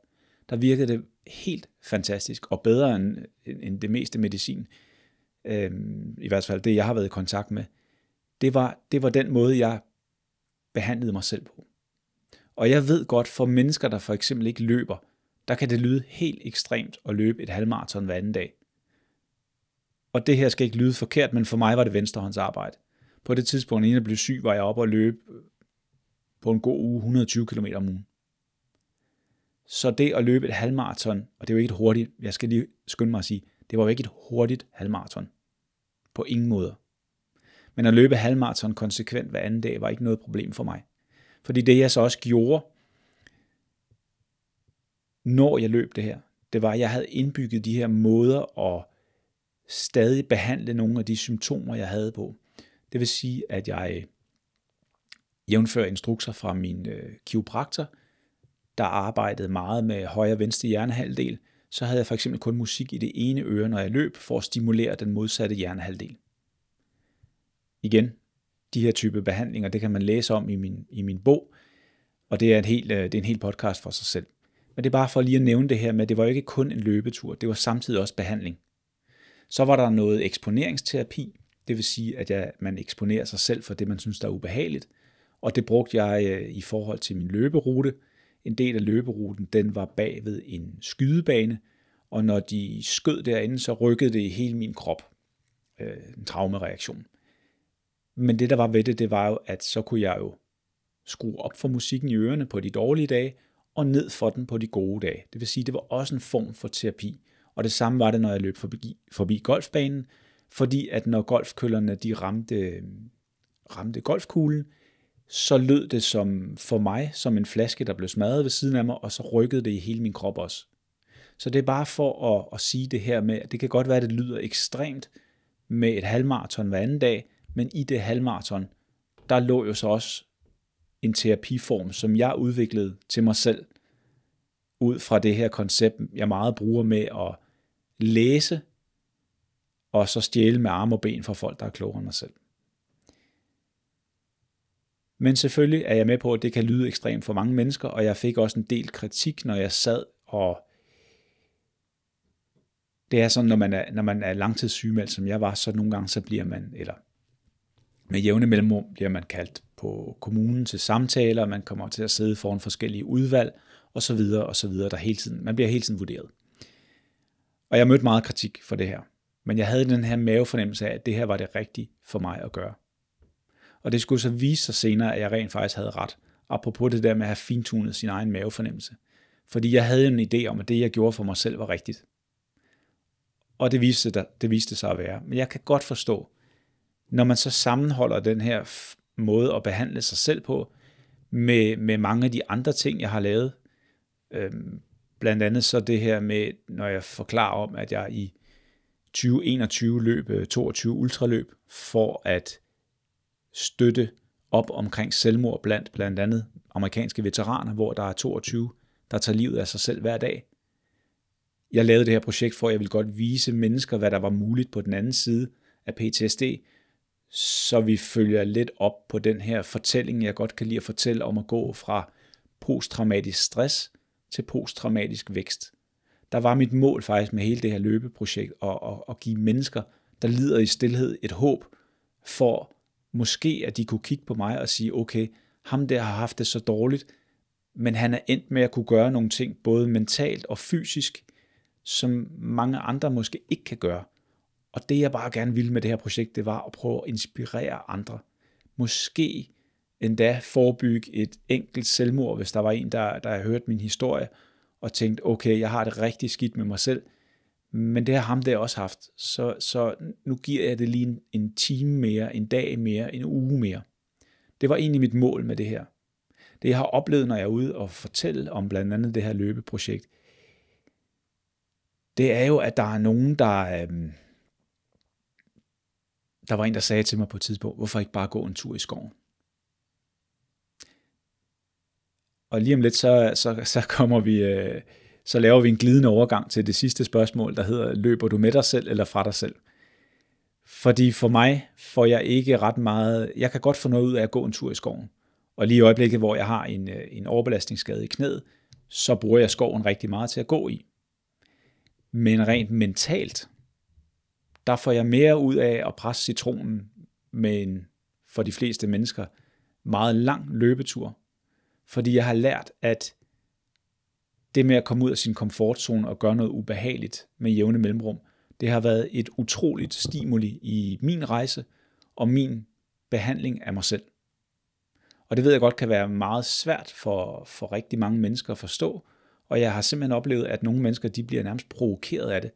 Der virkede det helt fantastisk og bedre end, end det meste medicin. Øhm, I hvert fald det, jeg har været i kontakt med. Det var, det var den måde, jeg behandlede mig selv på. Og jeg ved godt, for mennesker, der for eksempel ikke løber, der kan det lyde helt ekstremt at løbe et halvmarathon hver anden dag. Og det her skal ikke lyde forkert, men for mig var det venstrehåndsarbejde. På det tidspunkt, inden jeg blev syg, var jeg oppe og løbe øh, på en god uge 120 km om ugen. Så det at løbe et halvmarathon, og det er ikke et hurtigt, jeg skal lige skynde mig at sige, det var jo ikke et hurtigt halvmarathon. På ingen måde. Men at løbe halvmarathon konsekvent hver anden dag var ikke noget problem for mig. Fordi det jeg så også gjorde, når jeg løb det her, det var, at jeg havde indbygget de her måder at stadig behandle nogle af de symptomer, jeg havde på. Det vil sige, at jeg jævnfører instrukser fra min øh, kiropraktor, der arbejdede meget med højre og venstre hjernehalvdel, så havde jeg for eksempel kun musik i det ene øre, når jeg løb, for at stimulere den modsatte hjernehalvdel. Igen, de her type behandlinger, det kan man læse om i min, i min bog, og det er, en helt, øh, det er en helt podcast for sig selv. Men det er bare for lige at nævne det her med, at det var jo ikke kun en løbetur, det var samtidig også behandling. Så var der noget eksponeringsterapi, det vil sige, at jeg, man eksponerer sig selv for det, man synes, der er ubehageligt. Og det brugte jeg øh, i forhold til min løberute. En del af løberuten, den var bag ved en skydebane, og når de skød derinde, så rykkede det i hele min krop. Øh, en traumereaktion. Men det, der var ved det, det var jo, at så kunne jeg jo skrue op for musikken i ørerne på de dårlige dage, og ned for den på de gode dage. Det vil sige, det var også en form for terapi. Og det samme var det, når jeg løb forbi, forbi golfbanen, fordi at når golfkøllerne de ramte, ramte golfkuglen, så lød det som for mig som en flaske, der blev smadret ved siden af mig, og så rykkede det i hele min krop også. Så det er bare for at, at sige det her med, at det kan godt være, at det lyder ekstremt med et halvmarathon hver anden dag, men i det halvmarathon, der lå jo så også en terapiform, som jeg udviklede til mig selv, ud fra det her koncept, jeg meget bruger med at læse, og så stjæle med arme og ben fra folk, der er klogere end mig selv. Men selvfølgelig er jeg med på, at det kan lyde ekstremt for mange mennesker, og jeg fik også en del kritik, når jeg sad og det er sådan, når man er, når man er langtidssygemeldt, som jeg var, så nogle gange så bliver man, eller med jævne mellemrum bliver man kaldt på kommunen til samtaler, man kommer til at sidde foran forskellige udvalg, og så videre, og så videre, der hele tiden, man bliver hele tiden vurderet. Og jeg mødte meget kritik for det her. Men jeg havde den her mavefornemmelse af, at det her var det rigtige for mig at gøre. Og det skulle så vise sig senere, at jeg rent faktisk havde ret. Apropos det der med at have fintunet sin egen mavefornemmelse. Fordi jeg havde en idé om, at det jeg gjorde for mig selv var rigtigt. Og det viste, det viste sig at være. Men jeg kan godt forstå, når man så sammenholder den her måde at behandle sig selv på, med, med mange af de andre ting, jeg har lavet. Øhm, blandt andet så det her med, når jeg forklarer om, at jeg i 2021 løb øh, 22 ultraløb for at støtte op omkring selvmord blandt blandt andet amerikanske veteraner, hvor der er 22, der tager livet af sig selv hver dag. Jeg lavede det her projekt for, at jeg ville godt vise mennesker, hvad der var muligt på den anden side af PTSD, så vi følger lidt op på den her fortælling, jeg godt kan lide at fortælle om at gå fra posttraumatisk stress til posttraumatisk vækst. Der var mit mål faktisk med hele det her løbeprojekt at, at, at give mennesker, der lider i stillhed, et håb for måske, at de kunne kigge på mig og sige, okay, ham der har haft det så dårligt, men han er endt med at kunne gøre nogle ting, både mentalt og fysisk, som mange andre måske ikke kan gøre. Og det jeg bare gerne ville med det her projekt, det var at prøve at inspirere andre. Måske endda forebygge et enkelt selvmord, hvis der var en, der, der har hørt min historie, og tænkt, okay, jeg har det rigtig skidt med mig selv, men det har ham der også haft, så, så nu giver jeg det lige en, en time mere, en dag mere, en uge mere. Det var egentlig mit mål med det her. Det jeg har oplevet, når jeg er ude og fortælle om blandt andet det her løbeprojekt, det er jo, at der er nogen, der... øh, der var en, der sagde til mig på et tidspunkt, hvorfor ikke bare gå en tur i skoven? Og lige om lidt, så, så, så kommer vi, øh, så laver vi en glidende overgang til det sidste spørgsmål, der hedder, løber du med dig selv eller fra dig selv? Fordi for mig får jeg ikke ret meget, jeg kan godt få noget ud af at gå en tur i skoven. Og lige i øjeblikket, hvor jeg har en, øh, en overbelastningsskade i knæet, så bruger jeg skoven rigtig meget til at gå i. Men rent mentalt, der får jeg mere ud af at presse citronen med en, for de fleste mennesker, meget lang løbetur. Fordi jeg har lært, at det med at komme ud af sin komfortzone og gøre noget ubehageligt med jævne mellemrum, det har været et utroligt stimuli i min rejse og min behandling af mig selv. Og det ved jeg godt kan være meget svært for, for rigtig mange mennesker at forstå, og jeg har simpelthen oplevet, at nogle mennesker de bliver nærmest provokeret af det.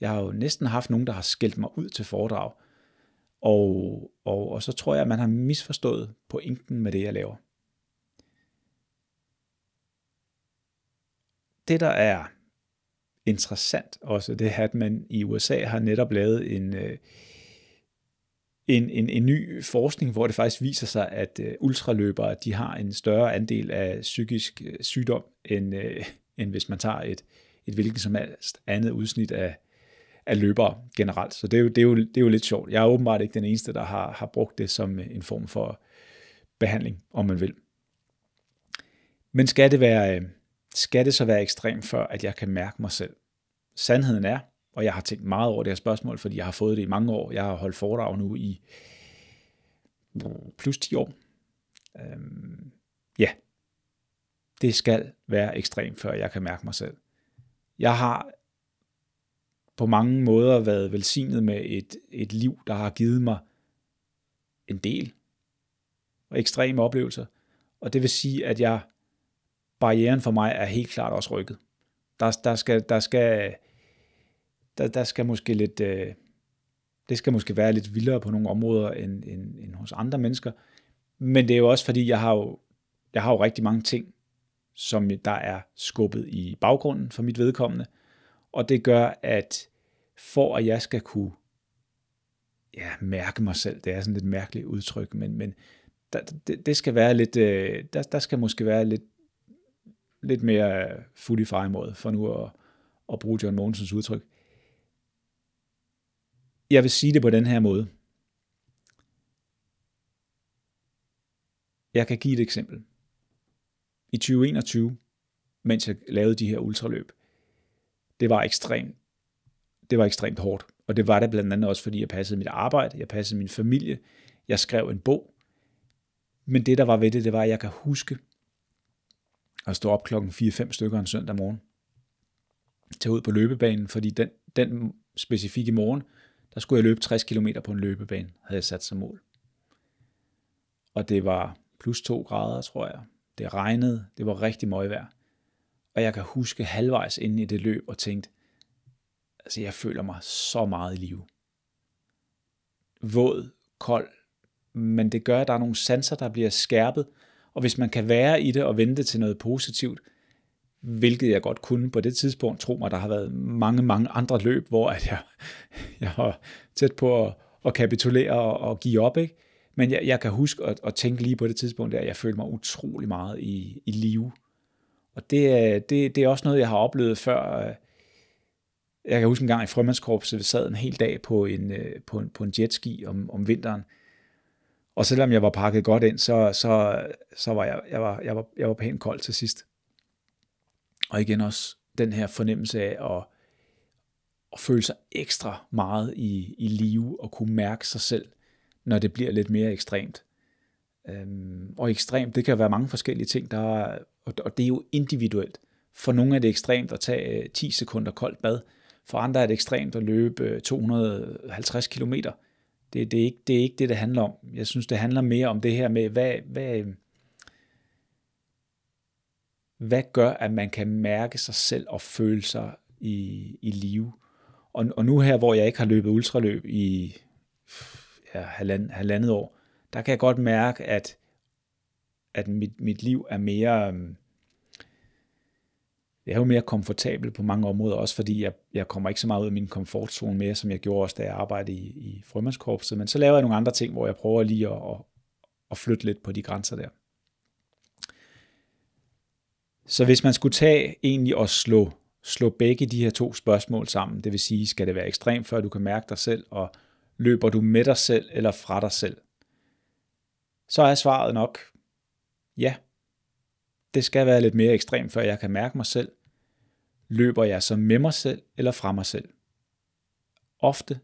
Jeg har jo næsten haft nogen, der har skældt mig ud til foredrag, og, og, og så tror jeg, at man har misforstået pointen med det, jeg laver. det, der er interessant også, det er, at man i USA har netop lavet en, øh, en, en, en ny forskning, hvor det faktisk viser sig, at øh, ultraløbere de har en større andel af psykisk øh, sygdom, end, end hvis man tager et, et hvilket som helst andet udsnit af, af løbere generelt. Så det er, jo, det, er jo, det er jo lidt sjovt. Jeg er åbenbart ikke den eneste, der har, har brugt det som øh, en form for behandling, om man vil. Men skal det, være, øh, skal det så være ekstremt, før at jeg kan mærke mig selv? Sandheden er, og jeg har tænkt meget over det her spørgsmål, fordi jeg har fået det i mange år. Jeg har holdt foredrag nu i plus 10 år. Øhm, ja, det skal være ekstremt, før jeg kan mærke mig selv. Jeg har på mange måder været velsignet med et, et liv, der har givet mig en del og ekstreme oplevelser. Og det vil sige, at jeg barrieren for mig er helt klart også rykket. Der, der, skal, der, skal, der, der skal måske lidt, øh, det skal måske være lidt vildere på nogle områder end, end, end hos andre mennesker. Men det er jo også fordi, jeg har jo, jeg har jo rigtig mange ting, som der er skubbet i baggrunden for mit vedkommende. Og det gør, at for at jeg skal kunne ja, mærke mig selv, det er sådan lidt mærkeligt udtryk, men, men der, det, det skal være lidt, øh, der, der skal måske være lidt, lidt mere fuld i måde, for nu at, at bruge John Mogensens udtryk. Jeg vil sige det på den her måde. Jeg kan give et eksempel. I 2021, mens jeg lavede de her ultraløb, det var ekstremt, det var ekstremt hårdt. Og det var det blandt andet også, fordi jeg passede mit arbejde, jeg passede min familie, jeg skrev en bog. Men det, der var ved det, det var, at jeg kan huske at stå op klokken 4-5 stykker en søndag morgen, tage ud på løbebanen, fordi den, den specifikke morgen, der skulle jeg løbe 60 km på en løbebane, havde jeg sat som mål. Og det var plus 2 grader, tror jeg. Det regnede, det var rigtig møgvejr. Og jeg kan huske halvvejs inde i det løb og tænkte, altså jeg føler mig så meget i live. Våd, kold, men det gør, at der er nogle sanser, der bliver skærpet, og hvis man kan være i det og vente til noget positivt, hvilket jeg godt kunne på det tidspunkt, tro mig, der har været mange, mange andre løb, hvor at jeg, <laughs> jeg var tæt på at, at kapitulere og, og give op, ikke? Men jeg, jeg kan huske at, at tænke lige på det tidspunkt, at jeg følte mig utrolig meget i, i live. Og det, øh, det, det er også noget, jeg har oplevet før. Øh, jeg kan huske en gang i frømandskorpset, vi sad en hel dag på en, øh, på en, på en jetski om, om vinteren. Og selvom jeg var pakket godt ind, så, så, så var jeg, jeg, var, jeg, var, jeg var pænt kold til sidst. Og igen også den her fornemmelse af at, at føle sig ekstra meget i, i live og kunne mærke sig selv når det bliver lidt mere ekstremt. Øhm, og ekstremt, det kan være mange forskellige ting, der er, og det er jo individuelt. For nogle er det ekstremt at tage øh, 10 sekunder koldt bad, for andre er det ekstremt at løbe øh, 250 km. Det, det, er ikke, det er ikke det, det handler om. Jeg synes, det handler mere om det her med, hvad, hvad, hvad gør, at man kan mærke sig selv og føle sig i, i live. Og, og nu her, hvor jeg ikke har løbet ultraløb i ja, halvand, halvandet år, der kan jeg godt mærke, at, at mit, mit liv er mere, Øh, jeg er jo mere komfortabel på mange områder, også fordi jeg, jeg kommer ikke så meget ud af min komfortzone mere, som jeg gjorde også, da jeg arbejdede i, i frømandskorpset. Men så laver jeg nogle andre ting, hvor jeg prøver lige at, at, at flytte lidt på de grænser der. Så hvis man skulle tage egentlig og slå, slå begge de her to spørgsmål sammen, det vil sige, skal det være ekstremt, før du kan mærke dig selv, og Løber du med dig selv eller fra dig selv? Så er svaret nok, ja. Det skal være lidt mere ekstremt, før jeg kan mærke mig selv. Løber jeg så med mig selv eller fra mig selv? Ofte,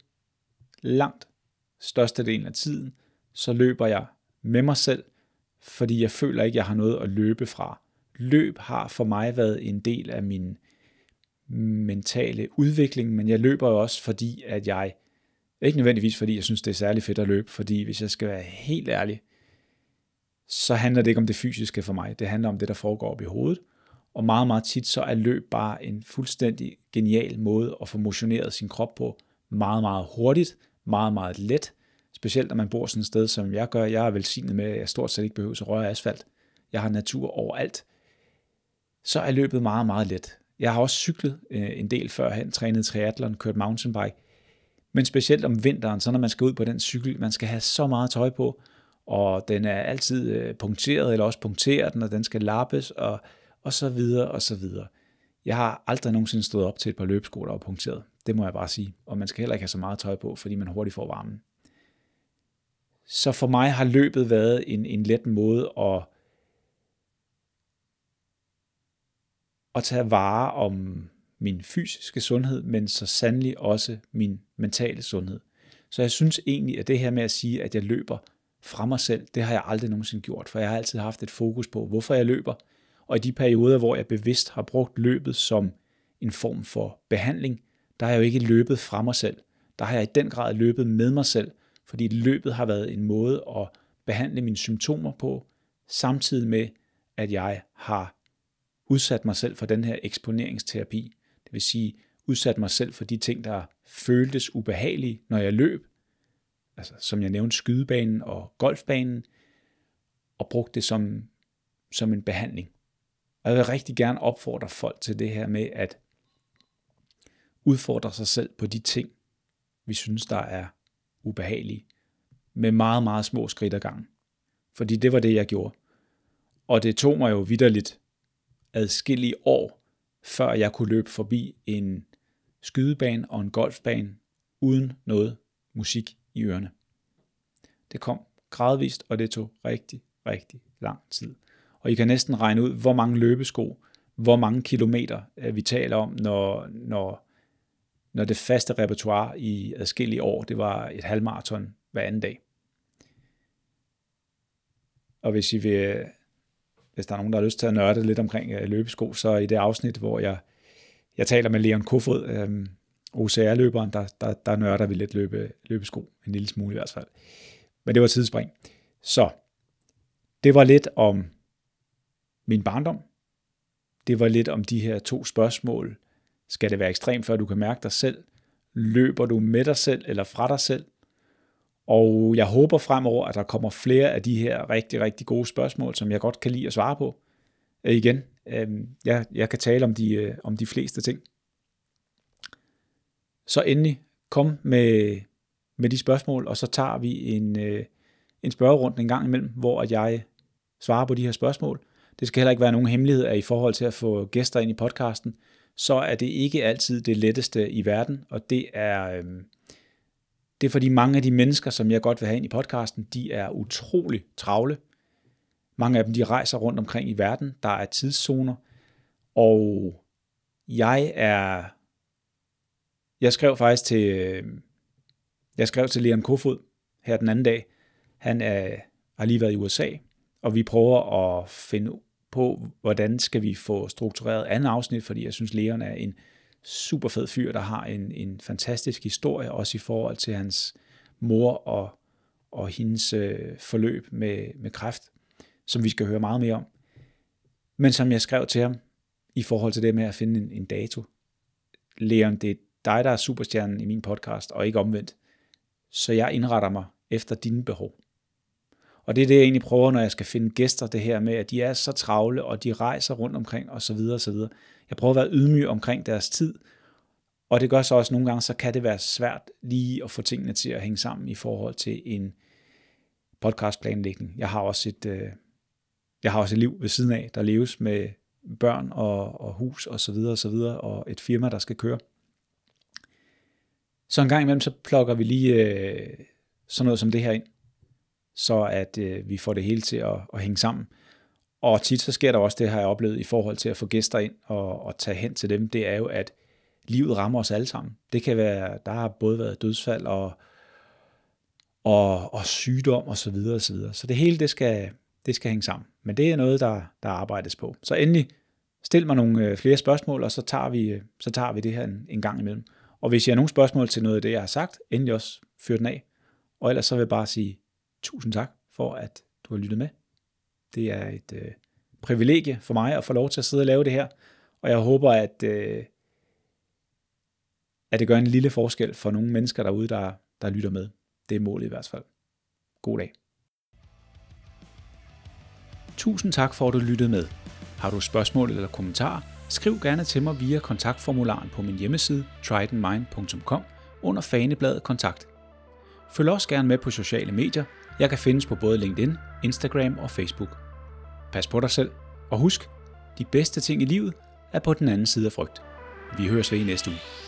langt, størstedelen af tiden, så løber jeg med mig selv, fordi jeg føler ikke, jeg har noget at løbe fra. Løb har for mig været en del af min mentale udvikling, men jeg løber også, fordi at jeg ikke nødvendigvis, fordi jeg synes, det er særlig fedt at løbe, fordi hvis jeg skal være helt ærlig, så handler det ikke om det fysiske for mig. Det handler om det, der foregår op i hovedet. Og meget, meget tit, så er løb bare en fuldstændig genial måde at få motioneret sin krop på. Meget, meget hurtigt, meget, meget let. Specielt når man bor sådan et sted, som jeg gør. Jeg er velsignet med, at jeg stort set ikke behøver at røre asfalt. Jeg har natur overalt. Så er løbet meget, meget let. Jeg har også cyklet øh, en del førhen, trænet triathlon, kørt mountainbike men specielt om vinteren, så når man skal ud på den cykel, man skal have så meget tøj på, og den er altid øh, punkteret, eller også punkterer den, og den skal lappes, og, og så videre, og så videre. Jeg har aldrig nogensinde stået op til et par løbesko, der var punkteret. Det må jeg bare sige. Og man skal heller ikke have så meget tøj på, fordi man hurtigt får varmen. Så for mig har løbet været en, en let måde at, at tage vare om min fysiske sundhed, men så sandelig også min mentale sundhed. Så jeg synes egentlig, at det her med at sige, at jeg løber fra mig selv, det har jeg aldrig nogensinde gjort, for jeg har altid haft et fokus på, hvorfor jeg løber, og i de perioder, hvor jeg bevidst har brugt løbet som en form for behandling, der har jeg jo ikke løbet fra mig selv. Der har jeg i den grad løbet med mig selv, fordi løbet har været en måde at behandle mine symptomer på, samtidig med, at jeg har udsat mig selv for den her eksponeringsterapi. Det vil sige, udsat mig selv for de ting, der føltes ubehagelige, når jeg løb, altså som jeg nævnte, skydebanen og golfbanen, og brugte det som, som en behandling. Og jeg vil rigtig gerne opfordre folk til det her med at udfordre sig selv på de ting, vi synes, der er ubehagelige, med meget, meget små skridt ad gangen. Fordi det var det, jeg gjorde. Og det tog mig jo vidderligt adskillige år, før jeg kunne løbe forbi en skydebane og en golfbane uden noget musik i ørerne. Det kom gradvist, og det tog rigtig, rigtig lang tid. Og I kan næsten regne ud, hvor mange løbesko, hvor mange kilometer øh, vi taler om, når, når, når det faste repertoire i adskillige år, det var et halvmarathon hver anden dag. Og hvis I vil, øh, hvis der er nogen, der har lyst til at nørde lidt omkring øh, løbesko, så i det afsnit, hvor jeg, jeg taler med Leon Kofod, øh, OCR-løberen, der, der, der nørder vi lidt løbe, løbesko, en lille smule i hvert fald. Men det var tidsspring. Så det var lidt om min barndom. Det var lidt om de her to spørgsmål. Skal det være ekstremt, før du kan mærke dig selv? Løber du med dig selv eller fra dig selv? Og jeg håber fremover, at der kommer flere af de her rigtig, rigtig gode spørgsmål, som jeg godt kan lide at svare på. Øh, igen, øh, jeg, jeg kan tale om de, øh, om de fleste ting. Så endelig kom med, med de spørgsmål, og så tager vi en, øh, en spørgerunde en gang imellem, hvor at jeg svarer på de her spørgsmål. Det skal heller ikke være nogen hemmelighed, at i forhold til at få gæster ind i podcasten, så er det ikke altid det letteste i verden, og det er, øh, det er fordi mange af de mennesker, som jeg godt vil have ind i podcasten, de er utrolig travle. Mange af dem, de rejser rundt omkring i verden. Der er tidszoner. Og jeg er... Jeg skrev faktisk til... Øh, jeg skrev til Leon Kofod her den anden dag. Han er, har lige været i USA, og vi prøver at finde på, hvordan skal vi få struktureret andet afsnit, fordi jeg synes, Leon er en super fed fyr, der har en, en fantastisk historie, også i forhold til hans mor og, og hendes øh, forløb med, med kræft, som vi skal høre meget mere om. Men som jeg skrev til ham, i forhold til det med at finde en, en dato. Leon, det dig, der er superstjernen i min podcast, og ikke omvendt. Så jeg indretter mig efter dine behov. Og det er det, jeg egentlig prøver, når jeg skal finde gæster, det her med, at de er så travle, og de rejser rundt omkring, og så videre, og så videre. Jeg prøver at være ydmyg omkring deres tid, og det gør så også nogle gange, så kan det være svært lige at få tingene til at hænge sammen i forhold til en podcastplanlægning. Jeg har også et, øh, jeg har også et liv ved siden af, der leves med børn og, og hus og så videre og så videre, og et firma, der skal køre. Så en gang imellem, så plukker vi lige øh, sådan noget som det her ind, så at øh, vi får det hele til at, at hænge sammen. Og tit så sker der også det, har jeg oplevet i forhold til at få gæster ind og, og tage hen til dem, det er jo, at livet rammer os alle sammen. Det kan være, der har både været dødsfald og, og, og sygdom og så videre og så videre. Så det hele, det skal, det skal hænge sammen. Men det er noget, der, der arbejdes på. Så endelig, stil mig nogle øh, flere spørgsmål, og så tager vi, øh, så tager vi det her en, en gang imellem. Og hvis I har nogle spørgsmål til noget af det, jeg har sagt, endelig også fyr den af. Og ellers så vil jeg bare sige tusind tak for, at du har lyttet med. Det er et øh, privilegie for mig at få lov til at sidde og lave det her, og jeg håber, at, øh, at det gør en lille forskel for nogle mennesker derude, der, der lytter med. Det er målet i hvert fald. God dag. Tusind tak for, at du lyttede med. Har du spørgsmål eller kommentarer, skriv gerne til mig via kontaktformularen på min hjemmeside tridentmind.com under fanebladet kontakt. Følg også gerne med på sociale medier. Jeg kan findes på både LinkedIn, Instagram og Facebook. Pas på dig selv, og husk, de bedste ting i livet er på den anden side af frygt. Vi høres ved i næste uge.